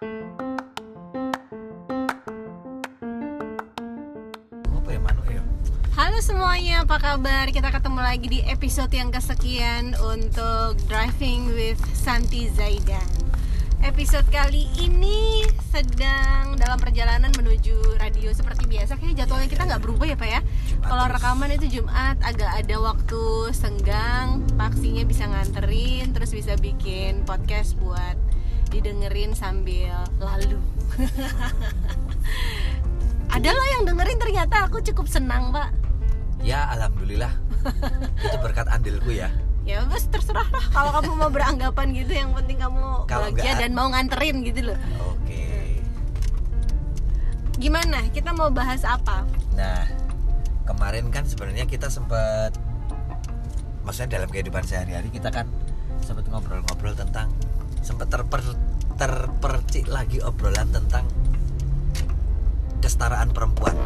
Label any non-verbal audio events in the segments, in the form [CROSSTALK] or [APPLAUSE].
Apa ya ya? Halo semuanya, apa kabar? Kita ketemu lagi di episode yang kesekian untuk Driving with Santi Zaidan. Episode kali ini sedang dalam perjalanan menuju radio seperti biasa. Kayaknya jadwalnya kita nggak berubah ya Pak ya. Jumat Kalau rekaman itu Jumat agak ada waktu senggang, paksinya bisa nganterin, terus bisa bikin podcast buat didengerin sambil lalu. [LAUGHS] ada loh yang dengerin ternyata aku cukup senang Pak. Ya alhamdulillah. [LAUGHS] Itu berkat andilku ya. ya bos terserah lah kalau kamu mau beranggapan gitu yang penting kamu Kalau bahagia enggak- dan mau nganterin gitu loh Oke. gimana kita mau bahas apa Nah, kemarin kan sebenarnya kita sempat maksudnya dalam kehidupan sehari-hari kita kan sempat ngobrol-ngobrol tentang sempat terper terpercik lagi obrolan tentang kesetaraan perempuan.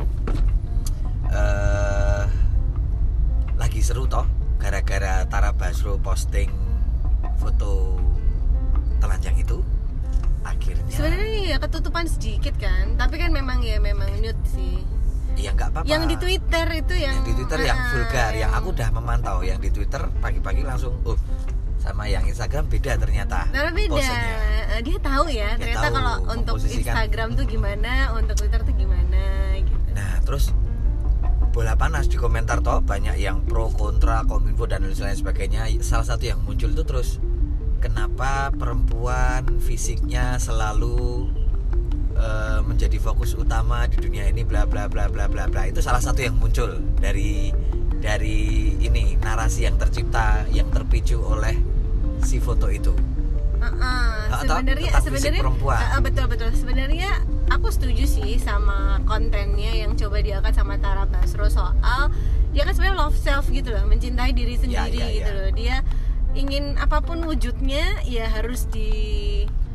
eh lagi seru toh gara-gara Tara Basro posting foto telanjang itu akhirnya sebenarnya ya ketutupan sedikit kan tapi kan memang ya memang nude sih. Ya nggak apa-apa. Yang di Twitter itu yang yang di Twitter yang Ah, vulgar yang aku udah memantau yang di Twitter pagi-pagi langsung oh sama yang Instagram beda ternyata Nah, beda. posenya. Eh, Dia tahu ya, Dia ternyata tahu kalau untuk. Instagram tuh gimana, untuk Twitter tuh gimana gitu. nah terus bola panas di komentar toh banyak yang pro kontra kominfo dan lain sebagainya salah satu yang muncul itu terus kenapa perempuan fisiknya selalu eh, menjadi fokus utama di dunia ini bla bla bla bla bla bla itu salah satu yang muncul dari dari ini narasi yang tercipta yang terpicu oleh si foto itu. Uh-uh, Atau sebenarnya sebenarnya perempuan. betul betul. Sebenarnya aku setuju sih sama kontennya yang coba diangkat sama Tara Basro soal dia kan sebenarnya love self gitu loh mencintai diri sendiri ya, gitu ya. loh. Dia ingin apa pun wujudnya ya harus di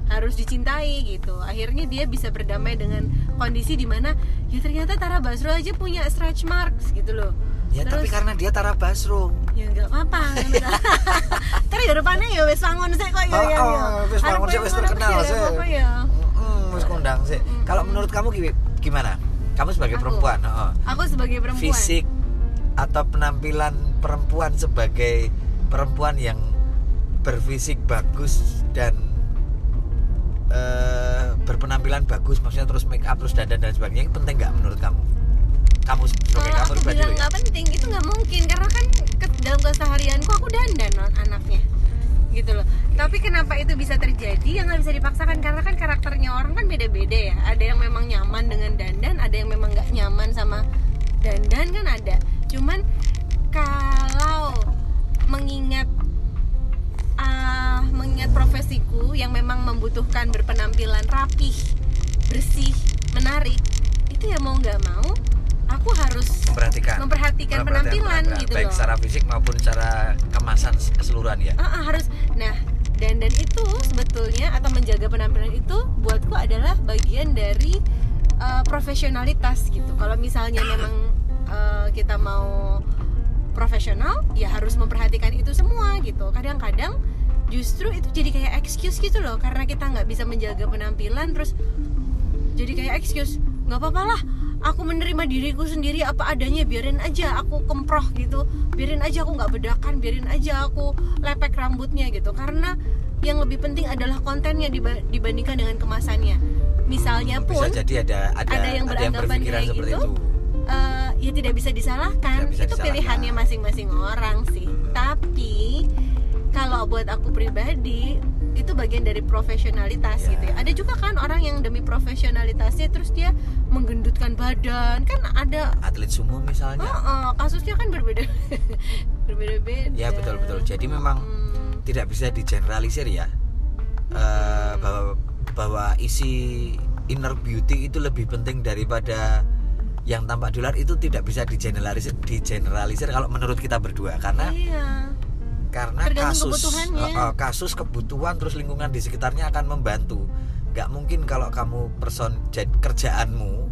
harus dicintai gitu. Akhirnya dia bisa berdamai dengan kondisi di mana ya ternyata Tara Basro aja punya stretch marks gitu loh ya tapi Terus- karena dia Tara Basro ya nggak apa-apa [LAUGHS] terus ya depannya ya wes wangun sih kok ya Oh, ya oh, ya. wes wangun Arep sih, wes wangun terkenal sih, sih. ya wis kondang sih. Kalau menurut kamu gi- gimana? Kamu sebagai Aku. perempuan, heeh. aku sebagai perempuan fisik atau penampilan perempuan sebagai perempuan yang berfisik bagus dan eh, berpenampilan bagus, maksudnya terus make up terus dandan dan sebagainya, penting nggak menurut kamu? Kamu sebagai kalau aku bilang ya? nggak penting itu nggak mungkin. Karena kan ke- dalam keseharianku aku dandan anaknya. Gitu loh. Tapi kenapa itu bisa terjadi? Yang nggak bisa dipaksakan. Karena kan karakternya orang kan beda-beda ya. Ada yang memang nyaman dengan dandan ada yang memang nggak nyaman sama dandan kan ada. Cuman kalau mengingat ah, mengingat profesiku yang memang membutuhkan berpenampilan rapih bersih menarik itu ya mau nggak mau aku harus Memperhatikan. memperhatikan Memperhatikan penampilan penampilan, gitu baik loh. secara fisik maupun secara kemasan keseluruhan ya. Ah, ah, harus. Nah dan dan itu sebetulnya atau menjaga penampilan itu buatku adalah bagian dari uh, profesionalitas gitu. Kalau misalnya memang uh, kita mau profesional ya harus memperhatikan itu semua gitu. Kadang-kadang justru itu jadi kayak excuse gitu loh karena kita nggak bisa menjaga penampilan terus jadi kayak excuse nggak apa-apa lah aku menerima diriku sendiri apa adanya biarin aja aku kemproh gitu. Biarin aja aku nggak bedakan biarin aja aku lepek rambutnya gitu. Karena yang lebih penting adalah kontennya diba- dibandingkan dengan kemasannya. Misalnya Bisa pun jadi ada ada ada yang beranggapan berpikiran kayak seperti gitu, itu. eh, ya tidak bisa disalahkan. Tidak bisa itu disalahkan. pilihannya masing-masing orang sih. Tapi kalau buat aku pribadi itu bagian dari profesionalitas Ya. gitu ya. Ada juga kan orang yang demi profesionalitasnya terus dia menggendutkan badan. Kan ada Atlet sumo misalnya. oh, oh, kasusnya kan berbeda [LAUGHS] berbeda-beda. Ya betul betul. Jadi memang Hmm, tidak bisa digeneralisir ya. Eh, bahwa bahwa isi inner beauty itu lebih penting daripada yang tampak di luar itu tidak bisa digeneralisir digeneralisir kalau menurut kita berdua. Karena iya karena Tergantung kasus eh, kasus kebutuhan terus lingkungan di sekitarnya akan membantu. Nggak mungkin kalau kamu person kerjaanmu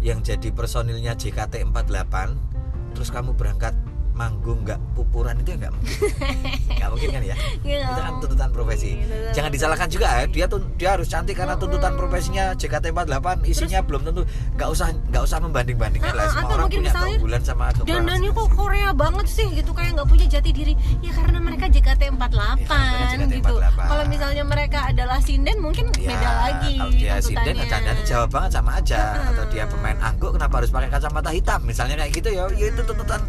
yang jadi personilnya JKT 48 terus kamu berangkat manggung nggak pupuran itu ya nggak? Mungkin [LAUGHS] nggak mungkin kan ya? Ya, itu kan tuntutan profesi. Iya, jangan disalahkan juga ya dia tuh dia harus cantik karena tuntutan profesinya JKT48 isinya belum tentu nggak usah nggak usah membanding bandingkan lah. Ah, ah, semua orang punya misalnya, keunggulan sama kekurangan dandannya kok Korea banget sih gitu kayak nggak punya jati diri. Ya karena mereka JKT48 Ya, gitu. JKT48. kalau misalnya mereka adalah sinden mungkin Ya, beda lagi kalau dia sinden tuntutannya. dandannya jawab banget sama aja. Atau dia pemain angguk kenapa harus pakai kacamata hitam? Misalnya kayak gitu ya ya itu tuntutan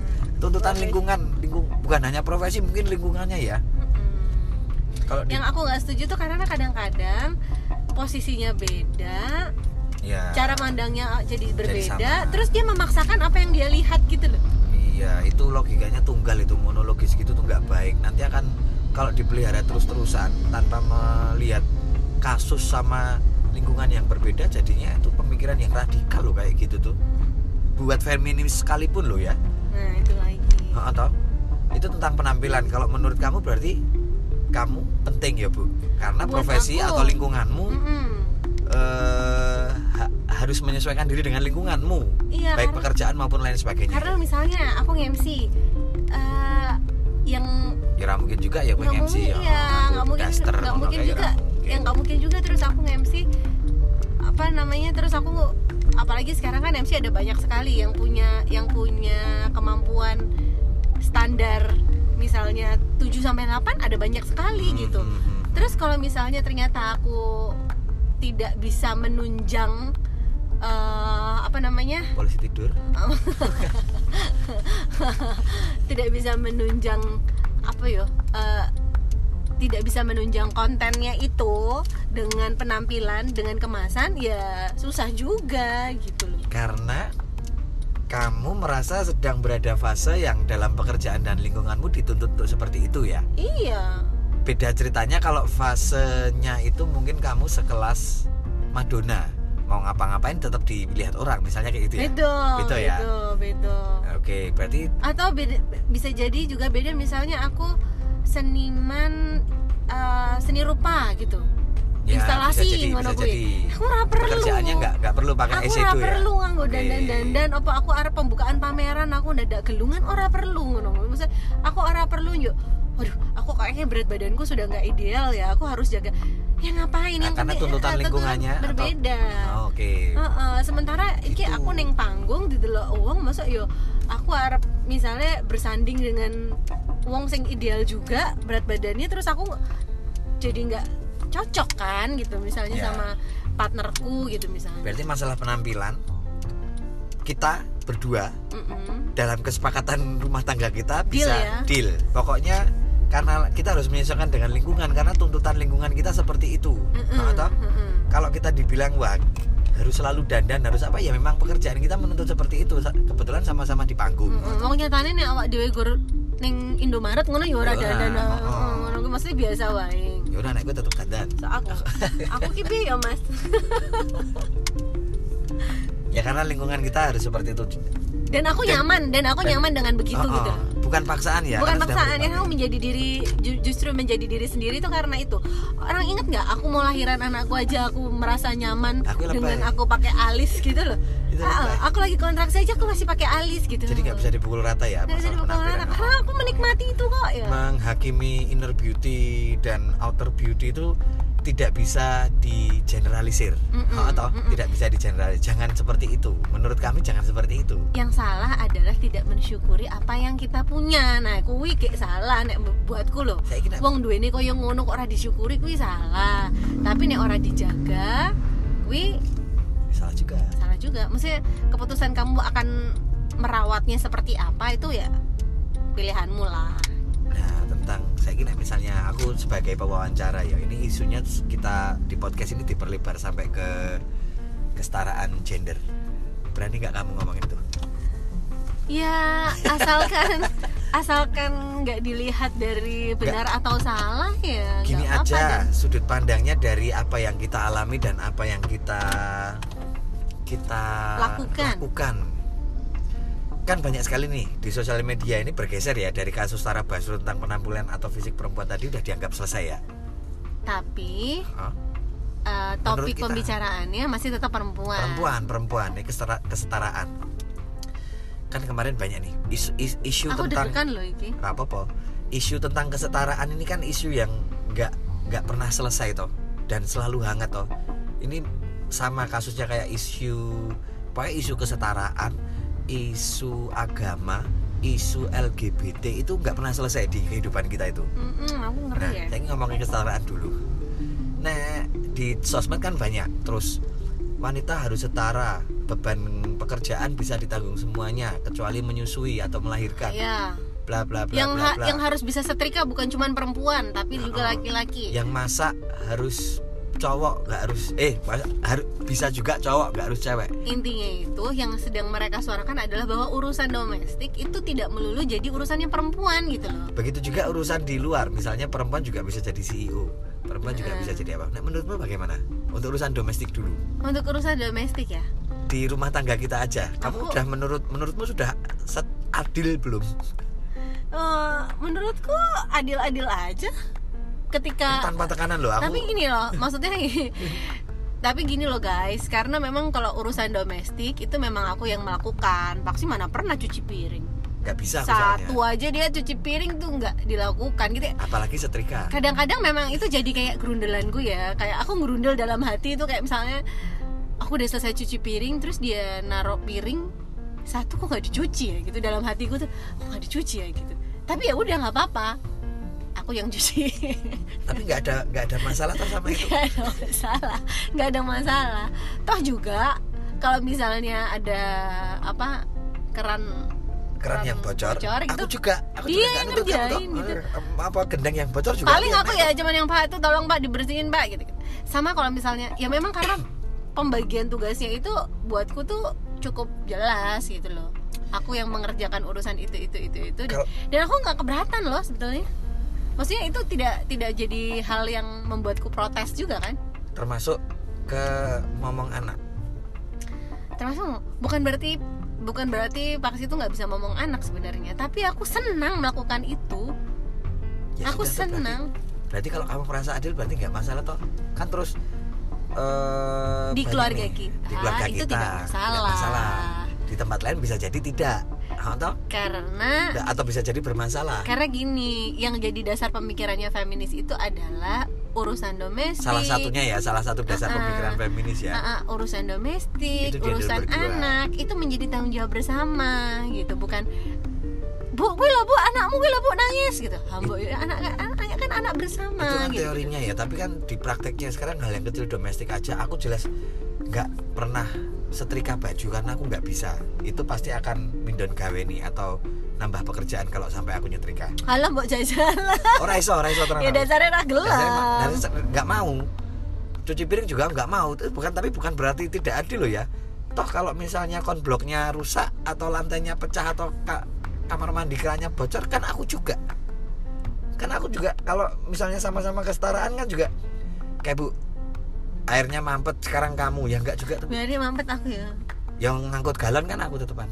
tuntutan Profesi. lingkungan lingkung bukan hanya profesi mungkin lingkungannya ya Mm-mm. kalau di, yang aku nggak setuju tuh karena kadang-kadang posisinya beda ya cara mandangnya jadi berbeda sama. terus dia memaksakan apa yang dia lihat gitu loh Iya, itu logikanya tunggal itu monologis gitu tuh nggak baik. Nanti akan kalau dipelihara terus-terusan tanpa melihat kasus sama lingkungan yang berbeda, jadinya itu pemikiran yang radikal loh kayak gitu tuh. Buat feminis sekalipun loh ya. nah itu lagi Ha, Atau itu tentang penampilan. Kalau menurut kamu berarti kamu penting ya bu, karena Buat profesi aku. atau lingkunganmu eh, ha- harus menyesuaikan diri dengan lingkunganmu, iya baik karena- pekerjaan maupun lain sebagainya. karena misalnya aku nge-MC eh, yang ya mungkin juga ya gue nggak MC mungkin ya. nggak mungkin nggak mungkin kayak juga. yang nggak mungkin juga terus aku nge-MC apa namanya terus aku apalagi sekarang kan MC ada banyak sekali yang punya yang punya kemampuan standar misalnya 7 sampai 8 ada banyak sekali Hmm, gitu. hmm, hmm. Terus kalau misalnya ternyata aku tidak bisa menunjang eh, apa namanya? Polisi tidur. [LAUGHS] Tidak bisa menunjang apa yo eh, tidak bisa menunjang kontennya itu dengan penampilan dengan kemasan ya susah juga gitu loh. Karena kamu merasa sedang berada fase yang dalam pekerjaan dan lingkunganmu dituntut untuk seperti itu ya? Iya. Beda ceritanya kalau fasenya itu mungkin kamu sekelas Madonna. Mau ngapa-ngapain tetap dilihat orang misalnya kayak gitu ya? Beda Beda ya? beda beda oke berarti atau beda, bisa jadi juga beda misalnya aku seniman eh, seni rupa gitu ya instalasi bisa jadi, ngono kuwi. aku ora perlu. Pekerjaannya nggak nggak perlu pakai aku ora itu ya? perlu nganggo Oke. dandan-dandan. Apa aku arep pembukaan pameran aku ndadak gelungan ora perlu ngono. Maksudnya aku ora perlu yuk waduh aku kayaknya berat badanku sudah nggak ideal ya. Aku harus jaga. Ya ngapain? Yang karena tuntutan lingkungannya berbeda. Oh, oke. Heeh, sementara iki Gitu. aku neng panggung di delok uang masa yo aku harap misalnya bersanding dengan uang sing ideal juga berat badannya terus aku jadi nggak cocok kan gitu misalnya Ya. sama partnerku gitu misalnya berarti masalah penampilan kita berdua Mm-mm. dalam kesepakatan rumah tangga kita Deal bisa ya? deal. Pokoknya karena kita harus menyesuaikan dengan lingkungan karena tuntutan lingkungan kita seperti itu. Nah, toh? mm-mm. Kalau kita dibilang wah harus selalu dandan harus apa ya memang pekerjaan kita menuntut seperti itu. Kebetulan sama-sama di panggung. Mm-mm. Wong nyatane nek awak dhewe gur ning Indomaret ngono ya ora Ora, dandan. oh. Heeh, Ngono mesti biasa wae. Ya udah nek gue tetap dandan. So, aku [LAUGHS] aku ki piye ya, Mas? [LAUGHS] Ya karena lingkungan kita harus seperti itu. Dan aku Dan- nyaman dan aku dan- nyaman dengan begitu Oh, oh. gitu. Bukan paksaan ya. Bukan paksaan ya aku menjadi diri ju- justru menjadi diri sendiri itu karena itu. Orang inget nggak aku mau lahiran anakku aja aku merasa nyaman Aku dengan aku pakai alis gitu loh. Ah, aku lagi kontraksi aja aku masih pakai alis gitu. Jadi nggak bisa dipukul rata ya. Nggak bisa dipukul rata. Karena aku menikmati itu kok ya. menghakimi inner beauty dan outer beauty itu tidak bisa digeneralisir Mm-mm, Oh, atau mm-mm. tidak bisa digeneralisir jangan seperti itu menurut kami jangan seperti itu yang salah adalah tidak mensyukuri apa yang kita punya nah kuwi kayak salah nek bu- buatku loh saya kira wong duweni koyo ngono kok ora disyukuri kuwi salah tapi nek ora dijaga kuwi salah juga salah juga. Maksudnya keputusan kamu akan merawatnya seperti apa itu ya pilihanmu lah. Nah tentang saya kira misalnya aku sebagai pewawancara ya ini isunya kita di podcast ini diperlebar sampai ke kesetaraan gender. Berani nggak kamu ngomongin itu? Ya asalkan [LAUGHS] asalkan nggak dilihat dari benar atau salah ya gini aja dan- sudut pandangnya dari apa yang kita alami dan apa yang kita kita Lakukan. lakukan. kan banyak sekali nih di sosial media ini bergeser ya dari kasus Tara Basro tentang penampilan atau fisik perempuan tadi udah dianggap selesai ya tapi Hah? eh, Menurut topik kita. pembicaraannya masih tetap perempuan perempuan perempuan ini kesetara- kesetaraan kan kemarin banyak nih isu, isu, isu aku tentang loh Nggak apa-apa isu tentang kesetaraan ini kan isu yang nggak nggak pernah selesai toh dan selalu hangat toh ini sama kasusnya kayak isu pokoknya isu kesetaraan isu agama isu LGBT itu nggak pernah selesai di kehidupan kita itu. Mm-mm, aku ngerti nah ya. saya ngomongin kesetaraan dulu. Nah di sosmed kan banyak terus wanita harus setara beban pekerjaan bisa ditanggung semuanya kecuali menyusui atau melahirkan. Iya. bla bla bla yang bla, bla. yang harus bisa setrika bukan cuma perempuan tapi juga laki-laki. Yang masak harus cowok nggak harus eh harus bisa juga cowok nggak harus cewek. Intinya itu yang sedang mereka suarakan adalah bahwa urusan domestik itu tidak melulu jadi urusannya perempuan gitu loh. Begitu juga urusan di luar misalnya perempuan juga bisa jadi CEO perempuan juga bisa jadi apa. Nah menurutmu bagaimana? Untuk urusan domestik dulu. Untuk urusan domestik ya? Di rumah tangga kita aja. Kamu Aku- udah menurut menurutmu sudah set adil belum? Eh, menurutku adil-adil aja ketika tanpa tekanan loh aku tapi gini loh [LAUGHS] maksudnya [LAUGHS] tapi gini loh guys karena memang kalau urusan domestik itu memang aku yang melakukan. Paksi mana pernah cuci piring? Nggak bisa satu soalnya. aja dia cuci piring tuh nggak dilakukan gitu ya. apalagi setrika. Kadang-kadang memang itu jadi kayak gerundelan gue ya. Kayak aku gerundel dalam hati itu kayak misalnya aku udah selesai cuci piring terus dia naruh piring satu kok nggak dicuci ya gitu. Dalam hatiku tuh kok nggak dicuci ya? gitu. Tapi ya udah nggak apa-apa aku yang cuci. [LAUGHS] Tapi nggak ada nggak ada masalah tuh sama itu? nggak ada masalah. Nggak ada masalah. Toh juga kalau misalnya ada apa keran keran yang bocor, gitu, aku juga aku dia juga kamu ngerjain toh. gitu. Eh, apa gendang yang bocor juga paling aku ya cuman yang pak itu tolong pak dibersihin pak gitu, sama kalau misalnya ya memang karena pembagian tugasnya itu buatku tuh cukup jelas gitu loh. Aku yang mengerjakan urusan itu itu itu itu. Kalau- dan aku nggak keberatan loh sebetulnya maksudnya itu tidak tidak jadi hal yang membuatku protes juga kan? Termasuk ke ngomong anak. Termasuk bukan berarti bukan berarti Paksi itu nggak bisa ngomong anak sebenarnya. Tapi aku senang melakukan itu. Ya aku sudah, senang. berarti, berarti kalau kamu merasa adil berarti nggak masalah toh. Kan terus eh, di keluarga nih, kita di keluarga itu kita. tidak nggak masalah. masalah. Di tempat lain bisa jadi tidak atau karena atau bisa jadi bermasalah karena gini yang jadi dasar pemikirannya feminis itu adalah urusan domestik salah satunya ya salah satu dasar Ah, ah. pemikiran feminis ya Ah, ah, urusan domestik Itu urusan berdua. anak itu menjadi tanggung jawab bersama gitu bukan bu gue lah bu anakmu gue lah bu nangis gitu Hambo, anak anaknya kan anak bersama itu kan gitu. teorinya ya tapi kan di prakteknya sekarang hal yang kecil domestik aja aku jelas nggak pernah setrika baju karena aku nggak bisa itu pasti akan mindon gawe nih atau nambah pekerjaan kalau sampai aku nyetrika? Halah mbok jajan lah. ora iso ora iso tenang ya dasarnya ora gelem. dasarnya nggak mau. Cuci piring juga nggak mau. Itu bukan tapi bukan berarti tidak adil loh ya. Toh kalau misalnya konbloknya rusak atau lantainya pecah atau ka- kamar mandi kerannya bocor kan aku juga. Kan aku juga kalau misalnya sama-sama kesetaraan kan juga. Kayak bu airnya mampet sekarang kamu. Ya nggak juga tuh. Biarin mampet aku ya. Yang ngangkut galon kan aku tetepan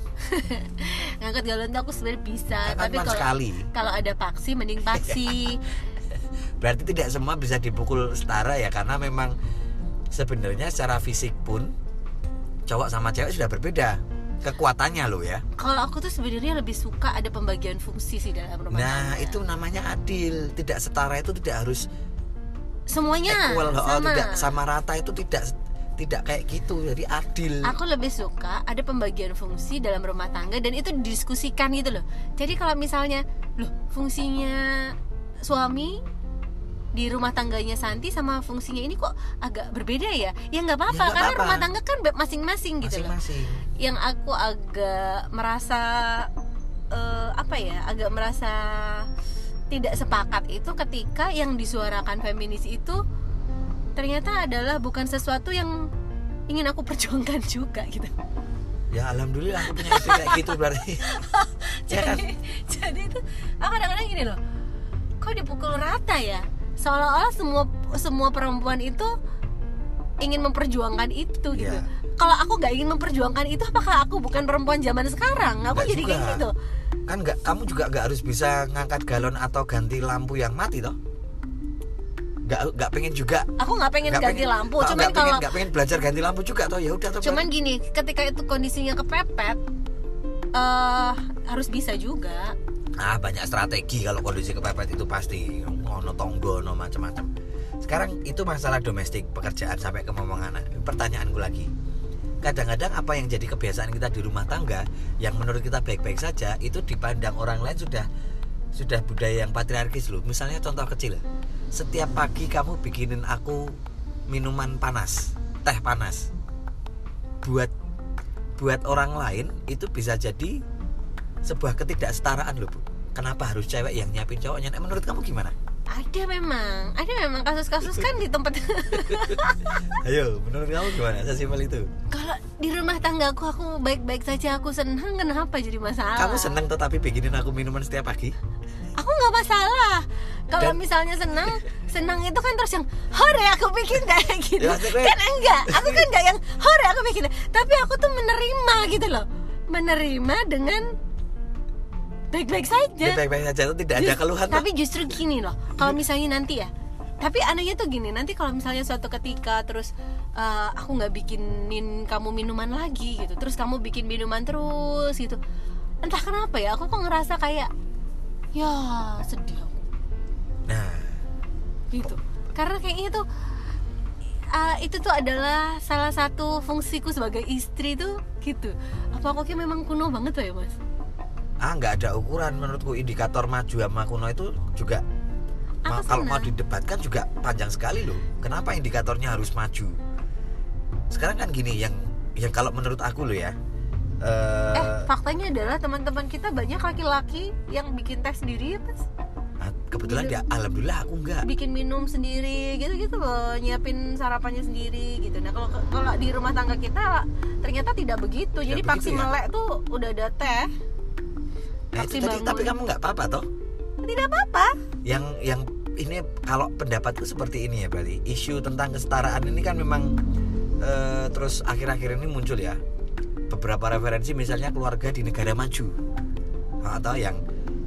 [LAUGHS] Ngangkat galon tuh aku sebenarnya bisa, kan tapi kalau sekali kalau ada paksi mending paksi. [LAUGHS] berarti tidak semua bisa dipukul setara ya karena memang sebenarnya secara fisik pun cowok sama cewek sudah berbeda kekuatannya loh ya kalau aku tuh sebenarnya lebih suka ada pembagian fungsi sih dalam rumah nah tangga. itu namanya adil tidak setara itu tidak harus semuanya equal oh, sama. tidak sama rata itu tidak tidak kayak gitu jadi adil Aku lebih suka ada pembagian fungsi dalam rumah tangga dan itu didiskusikan gitu loh. Jadi kalau misalnya, loh fungsinya suami di rumah tangganya Santi sama fungsinya ini kok agak berbeda ya? Ya nggak apa-apa Ya, karena apa-apa. rumah tangga kan masing-masing gitu loh. Yang aku agak merasa eh, apa ya? Agak merasa tidak sepakat itu ketika yang disuarakan feminis itu ternyata adalah bukan sesuatu yang ingin aku perjuangkan [LAUGHS] juga gitu. ya alhamdulillah aku punya istri kayak gitu berarti. [LAUGHS] Ya kan? Jadi jadi itu aku kadang-kadang gini loh kok dipukul rata ya? Seolah-olah semua semua perempuan itu ingin memperjuangkan itu gitu. Iya. kalau aku nggak ingin memperjuangkan itu apakah aku bukan perempuan zaman sekarang? Aku Nggak jadi kayak juga. gitu. Kan nggak kamu juga nggak harus bisa ngangkat galon atau ganti lampu yang mati toh nggak nggak pengen juga aku nggak pengen nggak ganti pengen- lampu nggak- cuman pengen, kalau nggak pengen belajar ganti lampu juga toh ya udah cuman gini ketika itu kondisinya kepepet eh, harus bisa juga Ah banyak strategi kalau kondisi kepepet itu pasti ngono tonggo no macam-macam. Sekarang itu masalah domestik pekerjaan sampai ke ngomong anak. Pertanyaanku lagi. Kadang-kadang apa yang jadi kebiasaan kita di rumah tangga yang menurut kita baik-baik saja itu dipandang orang lain sudah sudah budaya yang patriarkis loh. Misalnya contoh kecil. Setiap pagi kamu bikinin aku minuman panas, teh panas. Buat buat orang lain itu bisa jadi sebuah ketidaksetaraan loh bu. Kenapa harus cewek yang nyiapin cowoknya? Nah, menurut kamu gimana? Ada memang ada memang. Kasus-kasus kan di tempat [LAUGHS] ayo menurut kamu gimana? Sesimpel itu. Kalau di rumah tanggaku aku baik-baik saja. Aku senang kenapa jadi masalah? Kamu seneng tetapi bikinin aku minuman setiap pagi aku nggak masalah. Kalau misalnya senang senang itu kan terus yang hore aku bikin kayak [LAUGHS] gitu. Ya, kan enggak. Aku kan enggak yang hore aku bikin tapi aku tuh menerima gitu loh. Menerima dengan baik-baik saja. Dia baik-baik saja itu tidak ada keluhan tapi justru gini loh. Kalau misalnya nanti ya tapi anehnya tuh gini nanti kalau misalnya suatu ketika terus eh, aku nggak bikinin kamu minuman lagi gitu terus kamu bikin minuman terus gitu entah kenapa ya aku kok ngerasa kayak ya sedih aku. Nah. Gitu. Karena kayaknya tuh uh, itu tuh adalah salah satu fungsiku sebagai istri tuh gitu. Apa aku kayak memang kuno banget ya mas? Ah nggak ada ukuran menurutku. Indikator maju sama kuno itu juga ma- kalau mau didebatkan juga panjang sekali loh. Kenapa indikatornya harus maju? Sekarang kan gini yang yang kalau menurut aku loh ya eh, eh faktanya adalah teman-teman kita banyak laki-laki yang bikin teh sendiri ya mas ah, kebetulan Gitu. dia alhamdulillah aku enggak. Bikin minum sendiri gitu-gitu loh nyiapin sarapannya sendiri gitu. Nah kalau kalau di rumah tangga kita ternyata tidak begitu. Jadi begitu paksi ya? melek tuh udah ada teh. Nah, Paksi itu tadi, tapi kamu nggak apa-apa toh? Tidak apa-apa. Yang yang ini kalau pendapatku seperti ini ya berarti isu tentang kesetaraan ini kan memang eh, terus akhir-akhir ini muncul ya beberapa referensi misalnya keluarga di negara maju. Atau yang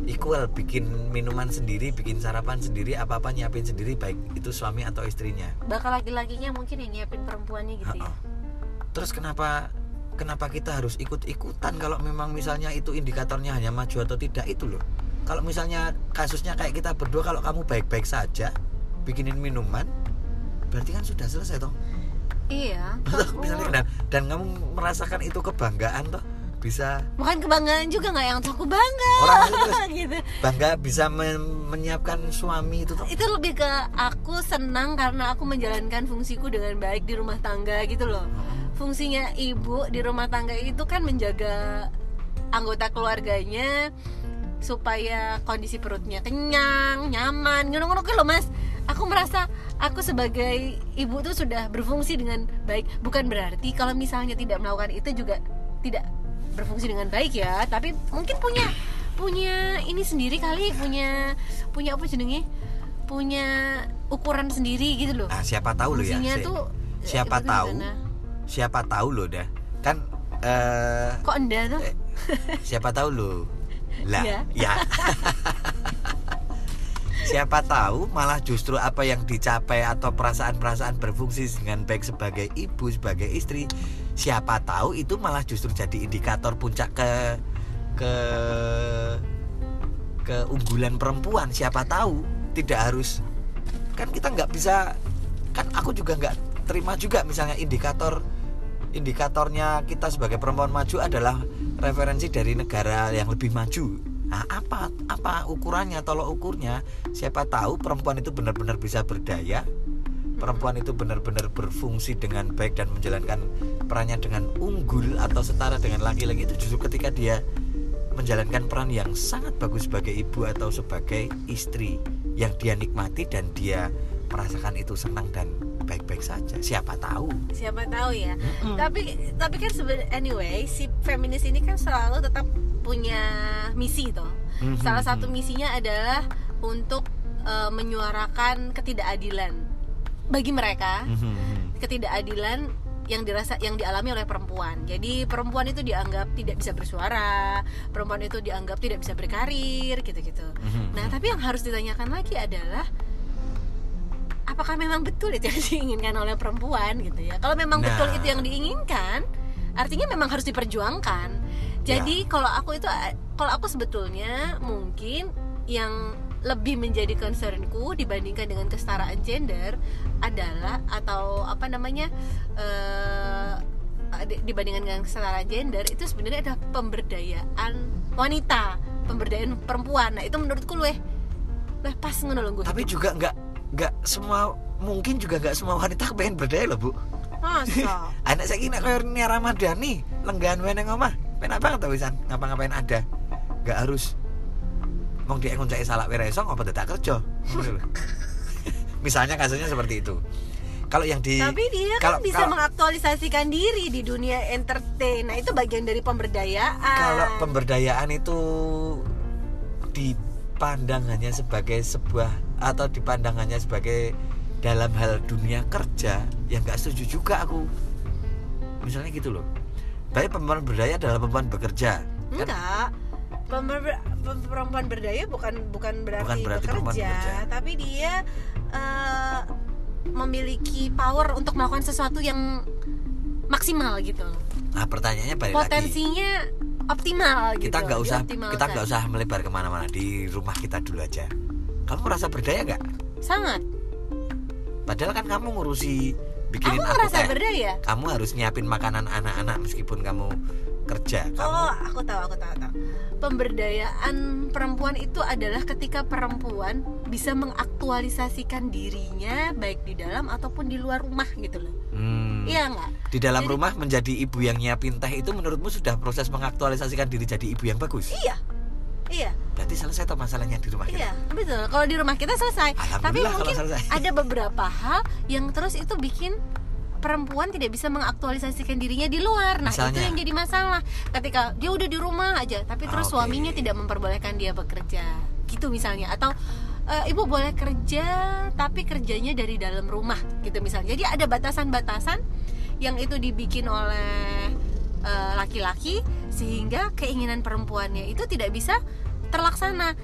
equal bikin minuman sendiri bikin sarapan sendiri apa apa nyiapin sendiri baik itu suami atau istrinya. Bakal laki-lakinya mungkin yang nyiapin perempuannya gitu ya? Terus kenapa kenapa kita harus ikut-ikutan kalau memang misalnya itu indikatornya hanya maju atau tidak? Itu loh. Kalau misalnya kasusnya kayak kita berdua kalau kamu baik-baik saja bikinin minuman berarti kan sudah selesai toh iya misalnya dan, dan kamu merasakan itu kebanggaan toh? Bisa? Bukan kebanggaan juga nggak yang aku bangga Orang [LAUGHS] terus gitu. bangga bisa men- menyiapkan suami itu toh? Itu lebih ke aku senang karena aku menjalankan fungsiku dengan baik di rumah tangga gitu loh. Fungsinya ibu di rumah tangga itu kan menjaga anggota keluarganya supaya kondisi perutnya kenyang nyaman ngono-ngono gitu loh mas. Aku merasa aku sebagai ibu tuh sudah berfungsi dengan baik. Bukan berarti kalau misalnya tidak melakukan itu juga tidak berfungsi dengan baik ya tapi mungkin punya punya ini sendiri kali punya punya apa jenenge punya ukuran sendiri gitu loh. Nah siapa tahu loh ya Si- tuh siapa itu tahu. gimana? siapa tahu loh dah. Kan eh kok anda tuh? Eh, siapa tahu lo lah Iya. ya [LAUGHS] siapa tahu malah justru apa yang dicapai atau perasaan-perasaan berfungsi dengan baik sebagai ibu sebagai istri siapa tahu itu malah justru jadi indikator puncak ke ke keunggulan perempuan siapa tahu tidak harus kan kita nggak bisa kan aku juga nggak terima juga misalnya indikator indikatornya kita sebagai perempuan maju adalah referensi dari negara yang lebih maju. Nah, apa apa ukurannya, tolok ukurnya? Siapa tahu perempuan itu benar-benar bisa berdaya, perempuan itu benar-benar berfungsi dengan baik dan menjalankan perannya dengan unggul atau setara dengan laki-laki itu justru ketika dia menjalankan peran yang sangat bagus sebagai ibu atau sebagai istri yang dia nikmati dan dia merasakan itu senang dan baik-baik saja. Siapa tahu? siapa tahu ya Mm-mm. tapi tapi kan sebenarnya anyway si feminis ini kan selalu tetap punya misi toh Mhm. salah satu misinya adalah untuk eh, menyuarakan ketidakadilan bagi mereka Mhm. ketidakadilan yang dirasa yang dialami oleh perempuan. Jadi perempuan itu dianggap tidak bisa bersuara, perempuan itu dianggap tidak bisa berkarir gitu-gitu. Mhm. Nah, tapi yang harus ditanyakan lagi adalah apakah memang betul itu yang [LAUGHS] diinginkan oleh perempuan gitu ya? Kalau memang Nah. betul itu yang diinginkan, artinya memang harus diperjuangkan. Jadi kalau aku itu kalau aku sebetulnya mungkin yang lebih menjadi concernku dibandingkan dengan kesetaraan gender adalah atau apa namanya eh, di- dibandingkan dengan kesetaraan gender itu sebenarnya ada pemberdayaan wanita, pemberdayaan perempuan. Nah itu menurutku luweh luweh pas ngono gue. tapi juga nggak nggak semua mungkin juga nggak semua wanita pengen berdaya loh bu. Masa? [LAUGHS] Anak saya kira kayak Nia Ramadhani lenggahan wae nang omah penak banget tau wisan. Ngapa-ngapain ada? Nggak harus. Mau dia ngoncai salah wira iso ngapa tidak kerja? [LAUGHS] Misalnya kasusnya seperti itu. Kalau yang di tapi dia kan kalau- bisa kalau- mengaktualisasikan diri di dunia entertain. Nah itu bagian dari pemberdayaan. kalau pemberdayaan itu dipandang hanya sebagai sebuah atau dipandang hanya sebagai dalam hal dunia kerja yang nggak setuju juga aku misalnya gitu loh tapi perempuan berdaya adalah perempuan bekerja kan Enggak. Pember- pem- perempuan berdaya bukan bukan berarti, Bukan berarti perempuan bekerja, bekerja. tapi dia eh, memiliki power untuk melakukan sesuatu yang maksimal gitu. nah pertanyaannya balik lagi Potensinya optimal gitu. kita nggak usah dioptimalkan. kita nggak usah melebar ke mana-mana di rumah kita dulu aja kamu merasa berdaya nggak sangat. padahal kan kamu ngurusi bikinin Aku aku, merasa teh berdaya. kamu harus nyiapin makanan anak-anak meskipun kamu kerja kamu Oh, aku tahu, aku tahu, tahu. Pemberdayaan perempuan itu adalah ketika perempuan bisa mengaktualisasikan dirinya baik di dalam ataupun di luar rumah gitu loh. Hmm. Iya nggak? Di dalam Jadi- rumah menjadi ibu yang nyiapin teh itu menurutmu sudah proses mengaktualisasikan diri jadi ibu yang bagus? Iya. Iya, Berarti selesai toh masalahnya di rumah kita. iya, betul. Kalau di rumah kita selesai. Tapi mungkin selesai. ada beberapa hal yang terus itu bikin perempuan tidak bisa mengaktualisasikan dirinya di luar. Nah, itu Misalnya? yang jadi masalah. Ketika dia udah di rumah aja, tapi terus Oke. suaminya tidak memperbolehkan dia bekerja. Gitu misalnya atau e, ibu boleh kerja tapi kerjanya dari dalam rumah gitu misalnya. Jadi ada batasan-batasan yang itu dibikin oleh e, laki-laki sehingga keinginan perempuannya itu tidak bisa terlaksana.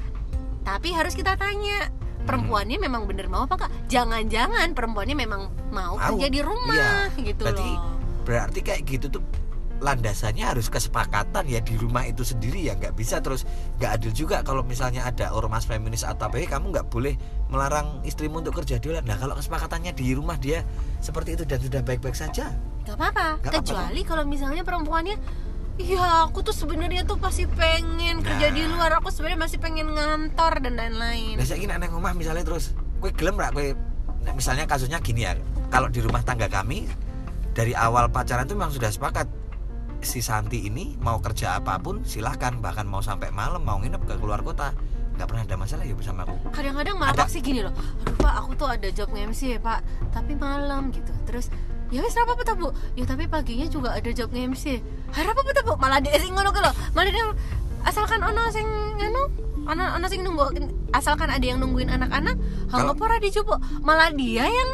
Tapi harus kita tanya perempuannya memang bener mau apa enggak? Jangan-jangan perempuannya memang mau, Mau. kerja di rumah Iya. gitu Berarti loh. berarti kayak gitu tuh landasannya harus kesepakatan ya di rumah itu sendiri ya nggak bisa terus nggak adil juga kalau misalnya ada ormas feminis atau apa "Eh, kamu nggak boleh melarang istrimu untuk kerja di luar nah kalau kesepakatannya di rumah dia seperti itu dan sudah baik-baik saja apa-apa. Nggak apa-apa, Kecuali kalau misalnya perempuannya Iya, aku tuh sebenarnya tuh pasti pengen kerja Nah. di luar. Aku sebenarnya masih pengen ngantor dan lain-lain. Nah, saya ingin anak rumah misalnya terus, kue gelem rak kue, nah, misalnya kasusnya gini ya, kalau di rumah tangga kami dari awal pacaran itu memang sudah sepakat si Santi ini mau kerja apa pun silahkan bahkan mau sampai malam mau nginep ke keluar kota nggak pernah ada masalah ya bersama aku. Kadang-kadang malah Ada- sih gini loh. Aduh Pak, aku tuh ada job nge-MC ya Pak, tapi malam gitu. Terus ya wes apa apa bu? Ya tapi paginya juga ada job nge-MC harap apa bu? Malah dia sing ngono lho. Malah dia asalkan ono sing ngono ono ono sing nunggu asalkan ada yang nungguin anak-anak Kalau- hangga ora dicoba malah dia yang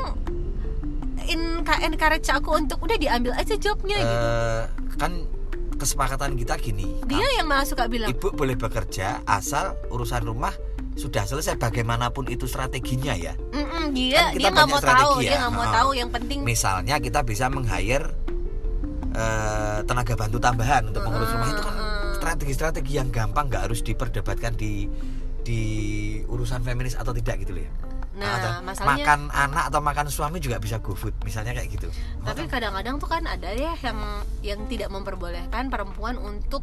in encourage aku untuk udah diambil aja jobnya gitu. Eh, kan kesepakatan kita gini, dia yang malah suka bilang ibu boleh bekerja asal urusan rumah sudah selesai bagaimanapun itu strateginya ya. "Mm-mm, dia Kan kita dia nggak mau tahu strategi dia ya. nggak mau Oh. tahu yang penting Misalnya kita bisa meng-hire eh, tenaga bantu tambahan untuk mengurus rumah itu kan strategi-strategi yang gampang nggak harus diperdebatkan di di urusan feminis atau tidak gitu loh ya. Nah, Atau masalahnya- makan anak atau makan suami juga bisa go food misalnya kayak gitu. tapi kadang-kadang tuh kan ada ya yang yang tidak memperbolehkan perempuan untuk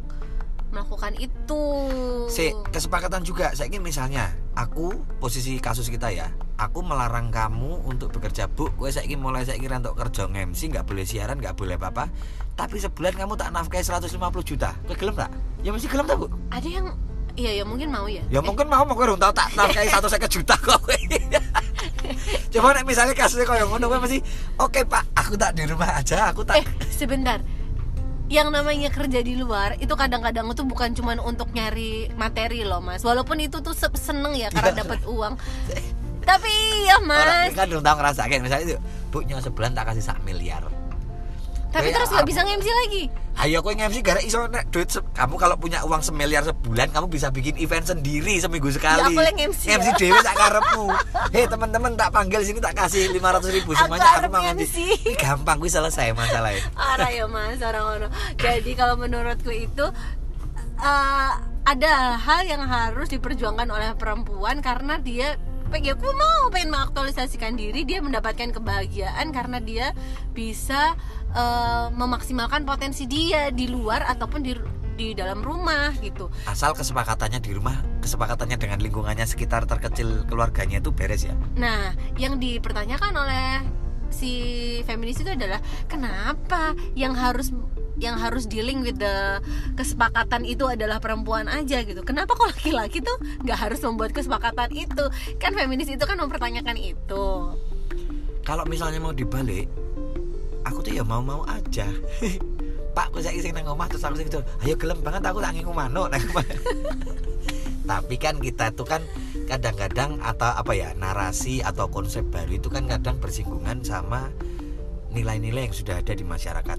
melakukan itu. Si kesepakatan juga. Saya ingin misalnya aku posisi kasus kita ya aku melarang kamu untuk bekerja. Bu gue saya ingin mulai saya ingin untuk kerja MC nggak boleh siaran nggak boleh apa-apa. Tapi sebulan kamu tak nafkahi 150 juta. Gue gelem tak? Ya mesti gelem tak bu? Ada yang iya ya mungkin mau ya. Ya mungkin mau mau gue tahu tak nafkahi [LAUGHS] satu saya juta kok coba nek misalnya kasusnya kayak ngono gue mesti oke pak aku tak di rumah aja aku tak eh sebentar yang namanya kerja di luar itu kadang-kadang itu bukan cuman untuk nyari materi loh mas. Walaupun itu tuh se- seneng ya karena Iya. dapat uang. Tapi ya orang mas. kan urung tahu ngerasain misalnya itu bu nyawa sebulan tak kasih sak miliar tapi Kayak terus nggak bisa nge-MC lagi Ayo aku nge-MC gara iso nek duit kamu kalau punya uang semiliar sebulan kamu bisa bikin event sendiri seminggu sekali. Ya, aku yang MC ya. MC dewe tak karepmu. Hei teman-teman tak panggil sini tak kasih 500 ribu semuanya aku mau MC. MC. Ini gampang gue selesai masalahnya. arah ya mas orang ono jadi kalau menurutku itu eh, ada hal yang harus diperjuangkan oleh perempuan karena dia pengen aku mau pengen mengaktualisasikan diri dia mendapatkan kebahagiaan karena dia bisa eh, memaksimalkan potensi dia di luar ataupun di di dalam rumah gitu. Asal kesepakatannya di rumah kesepakatannya dengan lingkungannya sekitar terkecil keluarganya itu beres ya? Nah, yang dipertanyakan oleh si feminis itu adalah kenapa yang harus yang harus dealing with the kesepakatan itu adalah perempuan aja gitu. Kenapa kok laki-laki tuh nggak harus membuat kesepakatan itu? Kan feminis itu kan mempertanyakan itu. kalau misalnya mau dibalik aku tuh ya mau-mau aja [LAUGHS] Pak, aku saya nang omah terus aku sing gitu. Ayo gelem banget aku nang [LAUGHS] omah. Tapi kan kita tuh kan kadang-kadang atau apa ya narasi atau konsep baru itu kan kadang bersinggungan sama nilai-nilai yang sudah ada di masyarakat.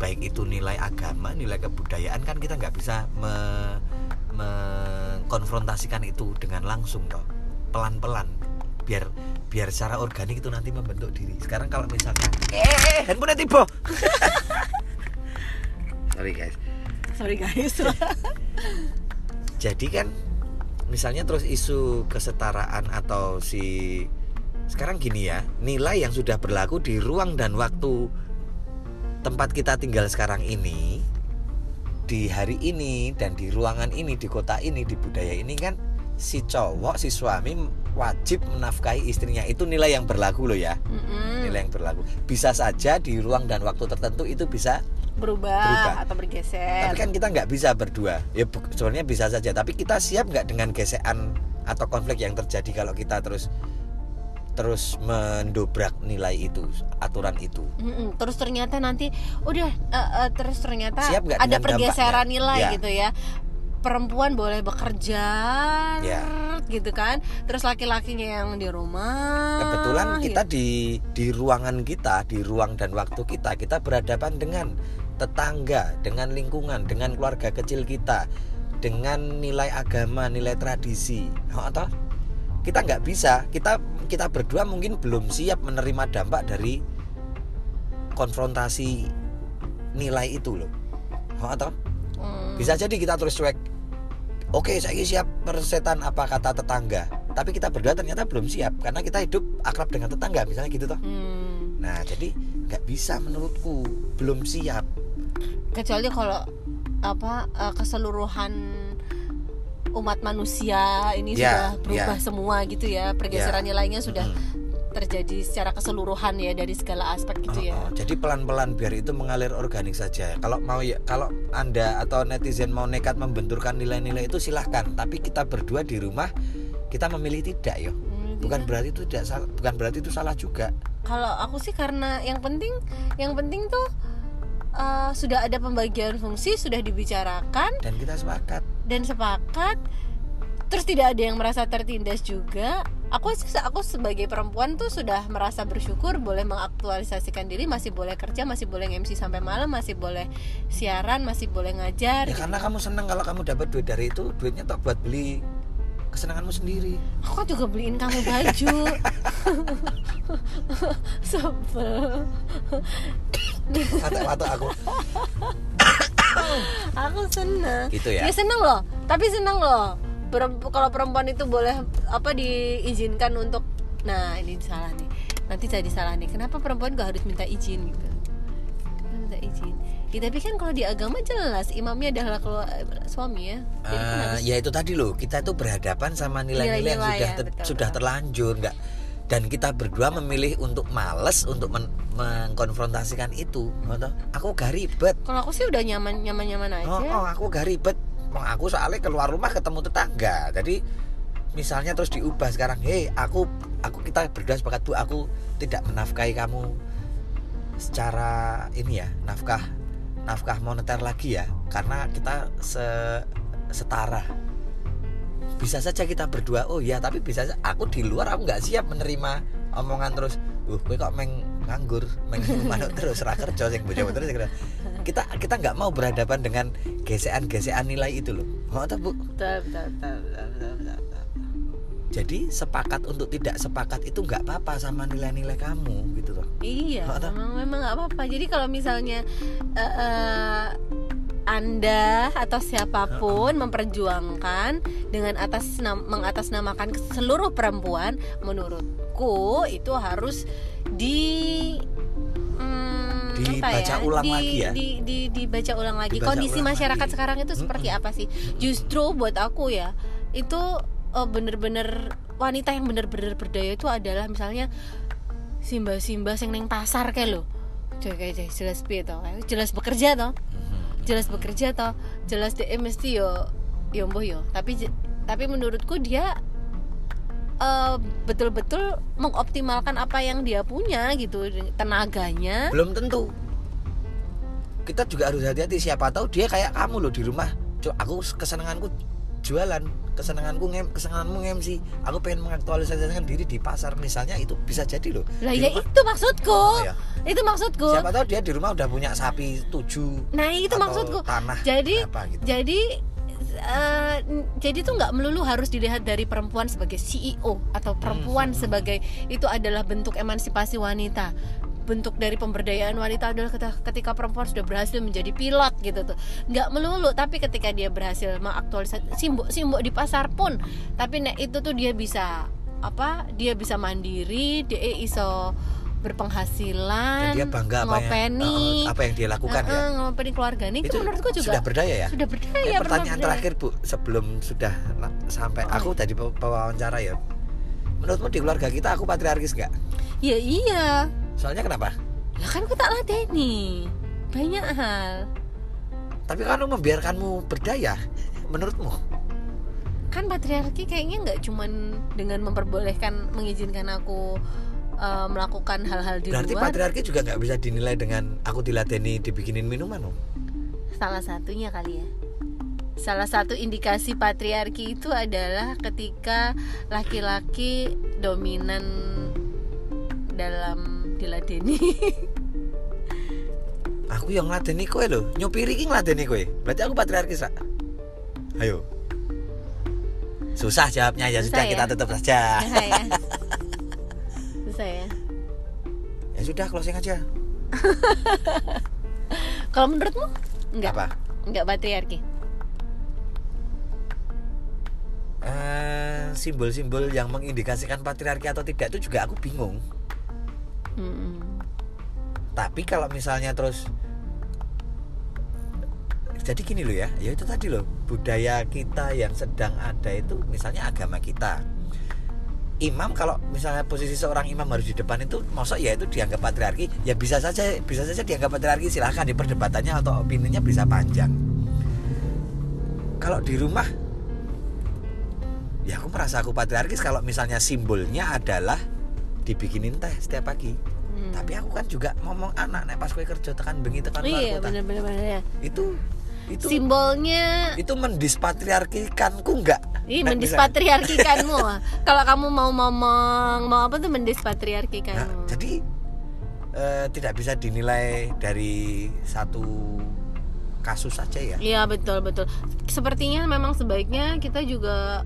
Baik itu nilai agama, nilai kebudayaan kan kita nggak bisa me- mengkonfrontasikan itu dengan langsung toh. Pelan-pelan biar biar secara organik itu nanti membentuk diri. Sekarang kalau misalkan eh handphone tiba. [LAUGHS] Sorry guys. Sorry guys. [LAUGHS] Jadi kan misalnya terus isu kesetaraan atau si sekarang gini ya, nilai yang sudah berlaku di ruang dan waktu tempat kita tinggal sekarang ini di hari ini dan di ruangan ini di kota ini di budaya ini kan si cowok si suami wajib menafkahi istrinya itu nilai yang berlaku loh ya Mm-mm. nilai yang berlaku bisa saja di ruang dan waktu tertentu itu bisa berubah, Berubah. atau bergeser. Tapi kan kita nggak bisa berdua. Ya sebenarnya bisa saja. Tapi kita siap nggak dengan gesekan atau konflik yang terjadi kalau kita terus terus mendobrak nilai itu, aturan itu. Mm-mm. Terus ternyata nanti udah eh, eh, terus ternyata Siap nggak ada pergeseran dampaknya? nilai Ya. gitu ya. Perempuan boleh bekerja Ya. gitu kan. Terus laki-lakinya yang di rumah. Kebetulan kita gitu. di di ruangan kita, di ruang dan waktu kita, kita berhadapan dengan tetangga, dengan lingkungan, dengan keluarga kecil kita, dengan nilai agama, nilai tradisi. Oh, toh? Kita nggak bisa. Kita kita berdua mungkin belum siap menerima dampak dari konfrontasi nilai itu loh. Oh, toh? Hmm. Bisa jadi kita terus cuek. Oke, saya siap persetan apa kata tetangga. Tapi kita berdua ternyata belum siap karena kita hidup akrab dengan tetangga, misalnya gitu toh. Hmm. Nah, jadi nggak bisa menurutku, belum siap. Kecuali kalau apa eh, keseluruhan umat manusia ini Ya, sudah berubah ya. semua gitu ya. Pergeseran nilainya sudah Mm. terjadi secara keseluruhan ya dari segala aspek gitu ya. Oh, oh. Jadi pelan-pelan biar itu mengalir organik saja. Kalau mau ya, kalau anda atau netizen mau nekat membenturkan nilai-nilai itu silahkan. Tapi kita berdua di rumah kita memilih tidak yo. Hmm, Bukan tidak. berarti itu tidak salah, bukan berarti itu salah juga. kalau aku sih karena yang penting yang penting tuh uh, sudah ada pembagian fungsi sudah dibicarakan Dan kita sepakat. Dan sepakat. Terus tidak ada yang merasa tertindas juga. Aku aku sebagai perempuan tuh sudah merasa bersyukur boleh mengaktualisasikan diri masih boleh kerja masih boleh MC sampai malam masih boleh siaran masih boleh ngajar. Ya karena kamu senang kalau kamu dapat duit dari itu, duitnya tak buat beli kesenanganmu sendiri. aku juga beliin kamu baju. [LAUGHS] Sebel. Atau aku aku seneng. Gitu ya. ya seneng loh. Tapi seneng loh. Kalau perempuan itu boleh apa diizinkan untuk nah ini salah nih. Nanti jadi salah nih. Kenapa perempuan gak harus minta izin gitu? Minta izin? Ya, tapi kan kalau di agama jelas imamnya adalah keluar suami ya. Jadi kan harus ya itu tadi loh. Kita itu berhadapan sama nilai-nilai yang sudah ya, ter- betul, sudah betul. terlanjur nggak dan kita berdua memilih untuk males untuk men- mengkonfrontasikan itu Ngono. aku gak ribet. Kalau aku sih udah nyaman nyaman nyaman aja. Oh, oh, aku gak ribet. Wong aku soalnya keluar rumah ketemu tetangga. Jadi misalnya terus diubah sekarang hei aku aku kita berdua sepakat bu aku tidak menafkahi kamu secara ini ya nafkah nafkah moneter lagi ya karena kita se- setara bisa saja kita berdua oh ya tapi bisa saja aku di luar aku nggak siap menerima omongan terus uh kowe kok meng nganggur meng [LAUGHS] manuk terus ra kerja sing bojo terus sing kerja." kita kita nggak mau berhadapan dengan gesekan-gesekan nilai itu loh mau tak bu betul betul betul betul, betul, betul, betul. jadi sepakat untuk tidak sepakat itu nggak apa-apa sama nilai-nilai kamu gitu loh Iya, memang memang nggak apa-apa. Jadi kalau misalnya eh, eh, anda atau siapa pun memperjuangkan dengan atas nam- mengatasnamakan seluruh perempuan menurutku itu harus di mm, Dibaca ulang di, lagi ya? di, di, dibaca ulang lagi Dibaca kondisi ulang masyarakat lagi. sekarang itu seperti apa sih justru buat aku ya itu eh, bener-bener wanita yang bener-bener berdaya itu adalah misalnya simba-simba sing neng pasar kayak lo kayak jelas toh jelas bekerja toh. Jelas bekerja toh jelas dia mesti yo yo yo. Tapi tapi menurutku dia eh, betul-betul mengoptimalkan apa yang dia punya gitu tenaganya. Belum tentu. Kita juga harus hati-hati. Siapa tahu dia kayak kamu loh di rumah. Aku kesenanganku jualan kesenanganku ngem kesenanganmu MC aku pengen mengaktualisasikan diri di pasar misalnya itu bisa jadi loh. Lah ya itu maksudku. Oh, ya. itu maksudku. Siapa tahu dia di rumah udah punya sapi tujuh nah itu maksudku. tanah jadi apa gitu. jadi n- jadi tuh nggak melulu harus dilihat dari perempuan sebagai CEO atau perempuan Hmm. sebagai itu adalah bentuk emansipasi wanita bentuk dari pemberdayaan wanita adalah ketika, perempuan sudah berhasil menjadi pilot gitu tuh. Nggak melulu tapi ketika dia berhasil mengaktualisasi simbok simbok di pasar pun. Tapi nek itu tuh dia bisa apa dia bisa mandiri dia iso berpenghasilan dan dia bangga apa yang eh, apa yang dia lakukan ya? Heeh, ngopeni keluarga. Ini itu menurutku juga sudah berdaya ya? sudah berdaya Eh, pertanyaan berdaya. terakhir bu sebelum sudah sampai Oh, aku tadi pewawancara ya. Menurutmu di keluarga kita aku patriarkis gak ya iya soalnya kenapa? Lah kan aku tak lateni banyak hal. Tapi kan membiarkanmu berdaya menurutmu? Kan patriarki kayaknya nggak cuman dengan memperbolehkan mengizinkan aku eh, melakukan hal-hal di berarti luar. patriarki juga nggak bisa dinilai dengan aku diladeni dibikinin minuman om? Salah satunya kali ya. Salah satu indikasi patriarki itu adalah ketika laki-laki dominan dalam diladeni. [LAUGHS] Aku yang ngeladeni kowe loh nyopiri ki ngeladeni kowe. Berarti aku patriarkis sak. Ayo. Susah jawabnya. Ya Susah sudah ya? kita tutup saja. Susah ya? [LAUGHS] Susah ya? Ya sudah closing aja. [LAUGHS] Kalau menurutmu? Enggak. Apa? Enggak patriarki? Eh, simbol-simbol yang mengindikasikan patriarki atau tidak itu juga aku bingung Mm-mm. tapi kalau misalnya terus jadi gini loh ya ya itu tadi loh budaya kita yang sedang ada itu misalnya agama kita. Imam kalau misalnya posisi seorang imam harus di depan itu masa ya itu dianggap patriarki? Ya bisa saja bisa saja dianggap patriarki silahkan di perdebatannya atau opininya bisa panjang. Kalau di rumah ya aku merasa aku patriarkis kalau misalnya simbolnya adalah dibikinin teh setiap pagi Hmm. tapi aku kan juga ngomong anak nek pas kue kerja tekan bengi tekan iya kota. benar-benar benar ya itu itu simbolnya itu mendispatriarkikanku enggak Ih, Nek mendispatriarkikanmu. [LAUGHS] Kalau kamu mau ngomong mau apa tuh Nah, mendispatriarkikanmu. jadi eh, tidak bisa dinilai dari satu kasus saja ya Iya betul betul. Sepertinya memang sebaiknya kita juga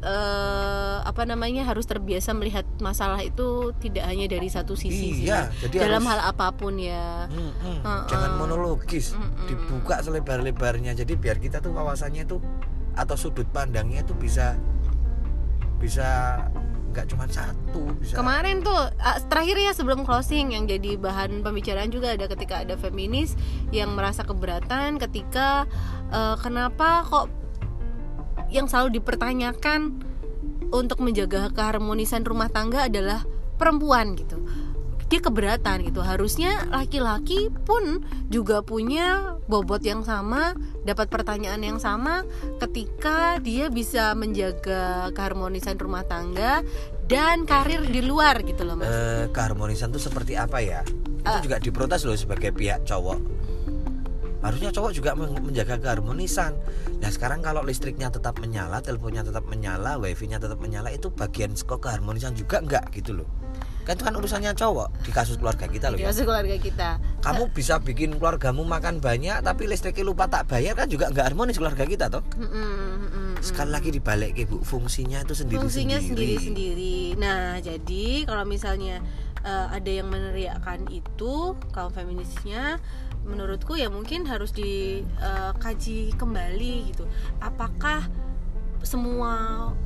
eh, apa namanya harus terbiasa melihat masalah itu tidak hanya dari satu sisi Iya, sih. jadi Dalam harus- hal apa pun ya. Hmm, hmm. Heeh. jangan monologis Mm-mm. dibuka selebar-lebarnya jadi biar kita tuh wawasannya tuh atau sudut pandangnya tuh bisa bisa nggak cuma satu bisa Kemarin tuh ah, terakhir ya sebelum closing yang jadi bahan pembicaraan juga ada ketika ada feminis yang merasa keberatan ketika eh, kenapa kok yang selalu dipertanyakan untuk menjaga keharmonisan rumah tangga adalah perempuan gitu. Dia keberatan gitu. Harusnya laki-laki pun juga punya bobot yang sama, dapat pertanyaan yang sama ketika dia bisa menjaga keharmonisan rumah tangga dan karir di luar gitu loh, Mas. Eh, keharmonisan tuh seperti apa ya itu Eh. juga diprotes loh sebagai pihak cowok harusnya cowok juga men- menjaga keharmonisan. Nah sekarang kalau listriknya tetap menyala teleponnya tetap menyala wifi-nya tetap menyala itu bagian kok keharmonisan juga enggak gitu loh. Kan itu kan urusannya cowok di kasus keluarga kita loh Di ya kasus keluarga kita. kamu bisa bikin keluargamu makan banyak tapi listriknya lupa tak bayar kan juga enggak harmonis keluarga kita toh. Mm-mm, mm-mm, sekali lagi dibalik bu fungsinya itu sendiri fungsinya sendiri-sendiri. Nah, jadi kalau misalnya eh, ada yang meneriakkan itu kaum feminisnya menurutku ya mungkin harus dikaji kembali gitu. Apakah semua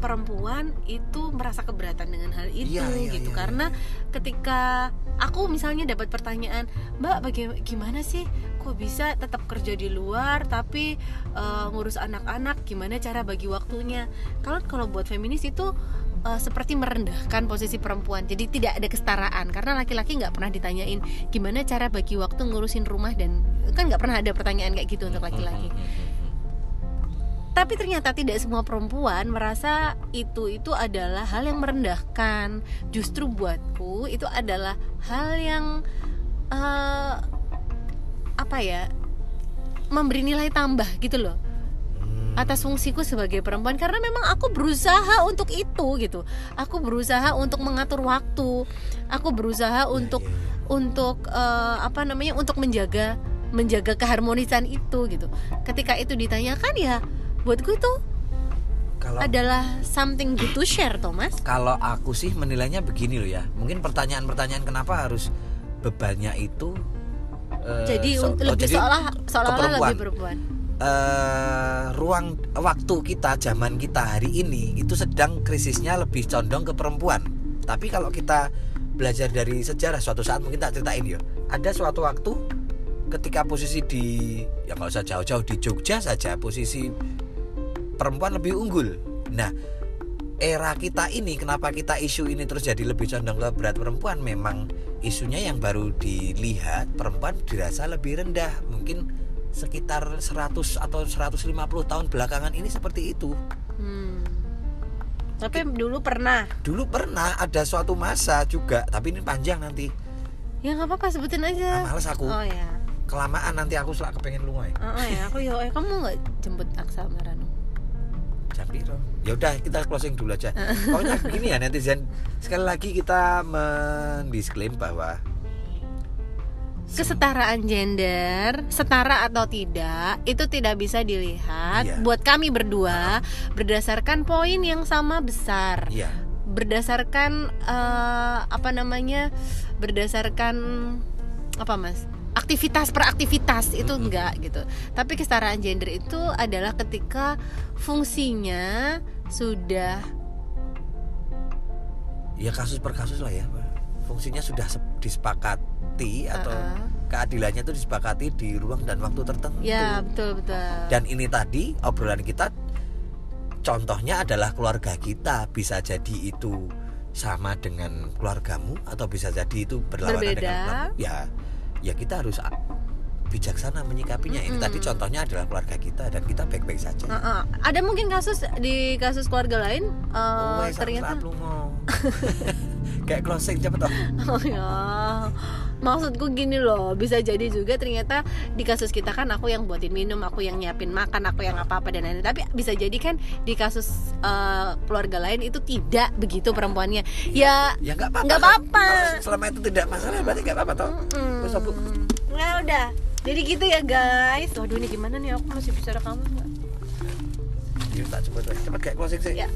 perempuan itu merasa keberatan dengan hal itu Iya, iya, gitu? iya, karena ketika aku misalnya dapat pertanyaan mbak bagaimana sih? Kok bisa tetap kerja di luar tapi eh, ngurus anak-anak? Gimana cara bagi waktunya? Kalau kalau buat feminis itu eh, seperti merendahkan posisi perempuan. Jadi tidak ada kesetaraan. Karena laki-laki nggak pernah ditanyain gimana cara bagi waktu ngurusin rumah? Dan kan nggak pernah ada pertanyaan kayak gitu untuk laki-laki. Tapi ternyata tidak semua perempuan merasa itu itu adalah hal yang merendahkan. Justru buatku itu adalah hal yang eh, apa ya memberi nilai tambah gitu loh. Atas fungsiku sebagai perempuan karena memang aku berusaha untuk itu gitu. Aku berusaha untuk mengatur waktu. Aku berusaha untuk iya, iya. untuk eh, apa namanya untuk menjaga menjaga keharmonisan itu gitu. Ketika itu ditanyakan ya buatku itu kalau adalah something good to share Thomas. Kalau aku sih menilainya begini loh ya. Mungkin pertanyaan-pertanyaan kenapa harus bebannya itu eh, jadi so- oh, lebih jadi seolah seolah-olah perempuan. lebih perempuan eh, ruang waktu kita zaman kita hari ini itu sedang krisisnya lebih condong ke perempuan. Tapi kalau kita belajar dari sejarah suatu saat mungkin tak ceritain ya ada suatu waktu ketika posisi di ya nggak usah jauh-jauh di Jogja saja posisi perempuan lebih unggul. Nah era kita ini kenapa kita isu ini terus jadi lebih condong ke berat perempuan? Memang isunya yang baru dilihat perempuan dirasa lebih rendah. Mungkin sekitar 100 atau 150 tahun belakangan ini seperti itu Hmm. Tapi dulu pernah. dulu pernah ada suatu masa juga tapi ini panjang nanti Ya nggak apa-apa sebutin aja. males aku Oh ya. kelamaan nanti aku selak kepengen lunga ya Oh, ya, aku ya, eh, kamu nggak jemput Aksa sama Ranu? jam piro? ya udah kita closing dulu aja [LAUGHS] pokoknya begini ya netizen sekali lagi kita mendisklaim bahwa Kesetaraan gender, setara atau tidak, itu tidak bisa dilihat Iya. buat kami berdua berdasarkan poin yang sama besar. ya Berdasarkan eh, apa namanya? Berdasarkan apa, Mas? Aktivitas per aktivitas itu Mm-mm. enggak gitu. Tapi kesetaraan gender itu adalah ketika fungsinya sudah ya kasus per kasus lah ya fungsinya sudah sep- disepakati atau Uh-uh. keadilannya itu disepakati di ruang dan waktu tertentu ya betul betul. dan ini tadi obrolan kita contohnya adalah keluarga kita bisa jadi itu sama dengan keluargamu atau bisa jadi itu berlawanan Berbeda. dengan keluarga- ya ya kita harus bijaksana menyikapinya ini Mm-mm. tadi contohnya adalah keluarga kita dan kita baik-baik saja Heeh. Ada mungkin kasus di kasus keluarga lain eh, Oh, ternyata selap lungo. [LAUGHS] kayak closing cepet toh oh ya maksudku gini loh bisa jadi juga ternyata di kasus kita kan aku yang buatin minum aku yang nyiapin makan aku yang apa apa dan lain-lain tapi bisa jadi kan di kasus eh, keluarga lain itu tidak begitu perempuannya ya ya nggak apa-apa. Kalau selama itu tidak masalah berarti nggak apa-apa toh mm, Bu. ya udah jadi gitu ya guys waduh ini gimana nih aku masih bicara kamu nggak Yuk, tak cepet wes. cepet kayak closing sih Ya.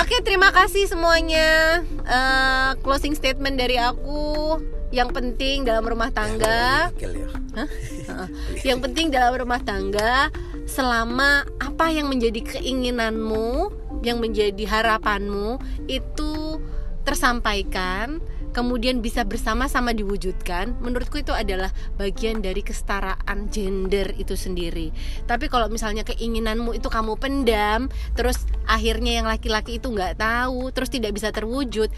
Oke, terima kasih semuanya. Eh, closing statement dari aku. Yang penting dalam rumah tangga, ya. [LAUGHS] Heeh. yang penting dalam rumah tangga selama apa yang menjadi keinginanmu, yang menjadi harapanmu itu tersampaikan, kemudian bisa bersama-sama diwujudkan, menurutku itu adalah bagian dari kesetaraan gender itu sendiri. Tapi kalau misalnya keinginanmu itu kamu pendam, terus akhirnya yang laki-laki itu nggak tahu, terus tidak bisa terwujud,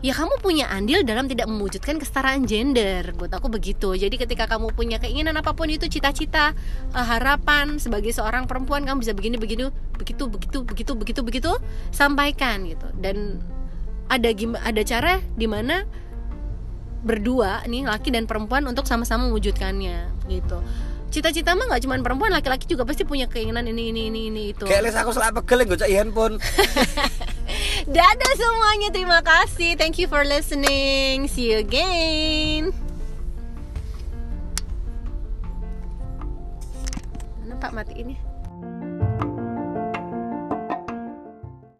ya kamu punya andil dalam tidak mewujudkan kesetaraan gender. Buat aku begitu. Jadi ketika kamu punya keinginan apa pun itu cita-cita eh, harapan sebagai seorang perempuan kamu bisa begini begini begitu begitu begitu begitu begitu sampaikan gitu. Dan ada ada cara di mana berdua nih laki dan perempuan untuk sama-sama mewujudkannya gitu cita-cita mah nggak cuma perempuan laki-laki juga pasti punya keinginan ini ini ini ini itu Kayak les aku selap pegel gue cek handphone. [LAUGHS] Dadah semuanya, terima kasih. Thank you for listening. See you again. Nampak mati ini?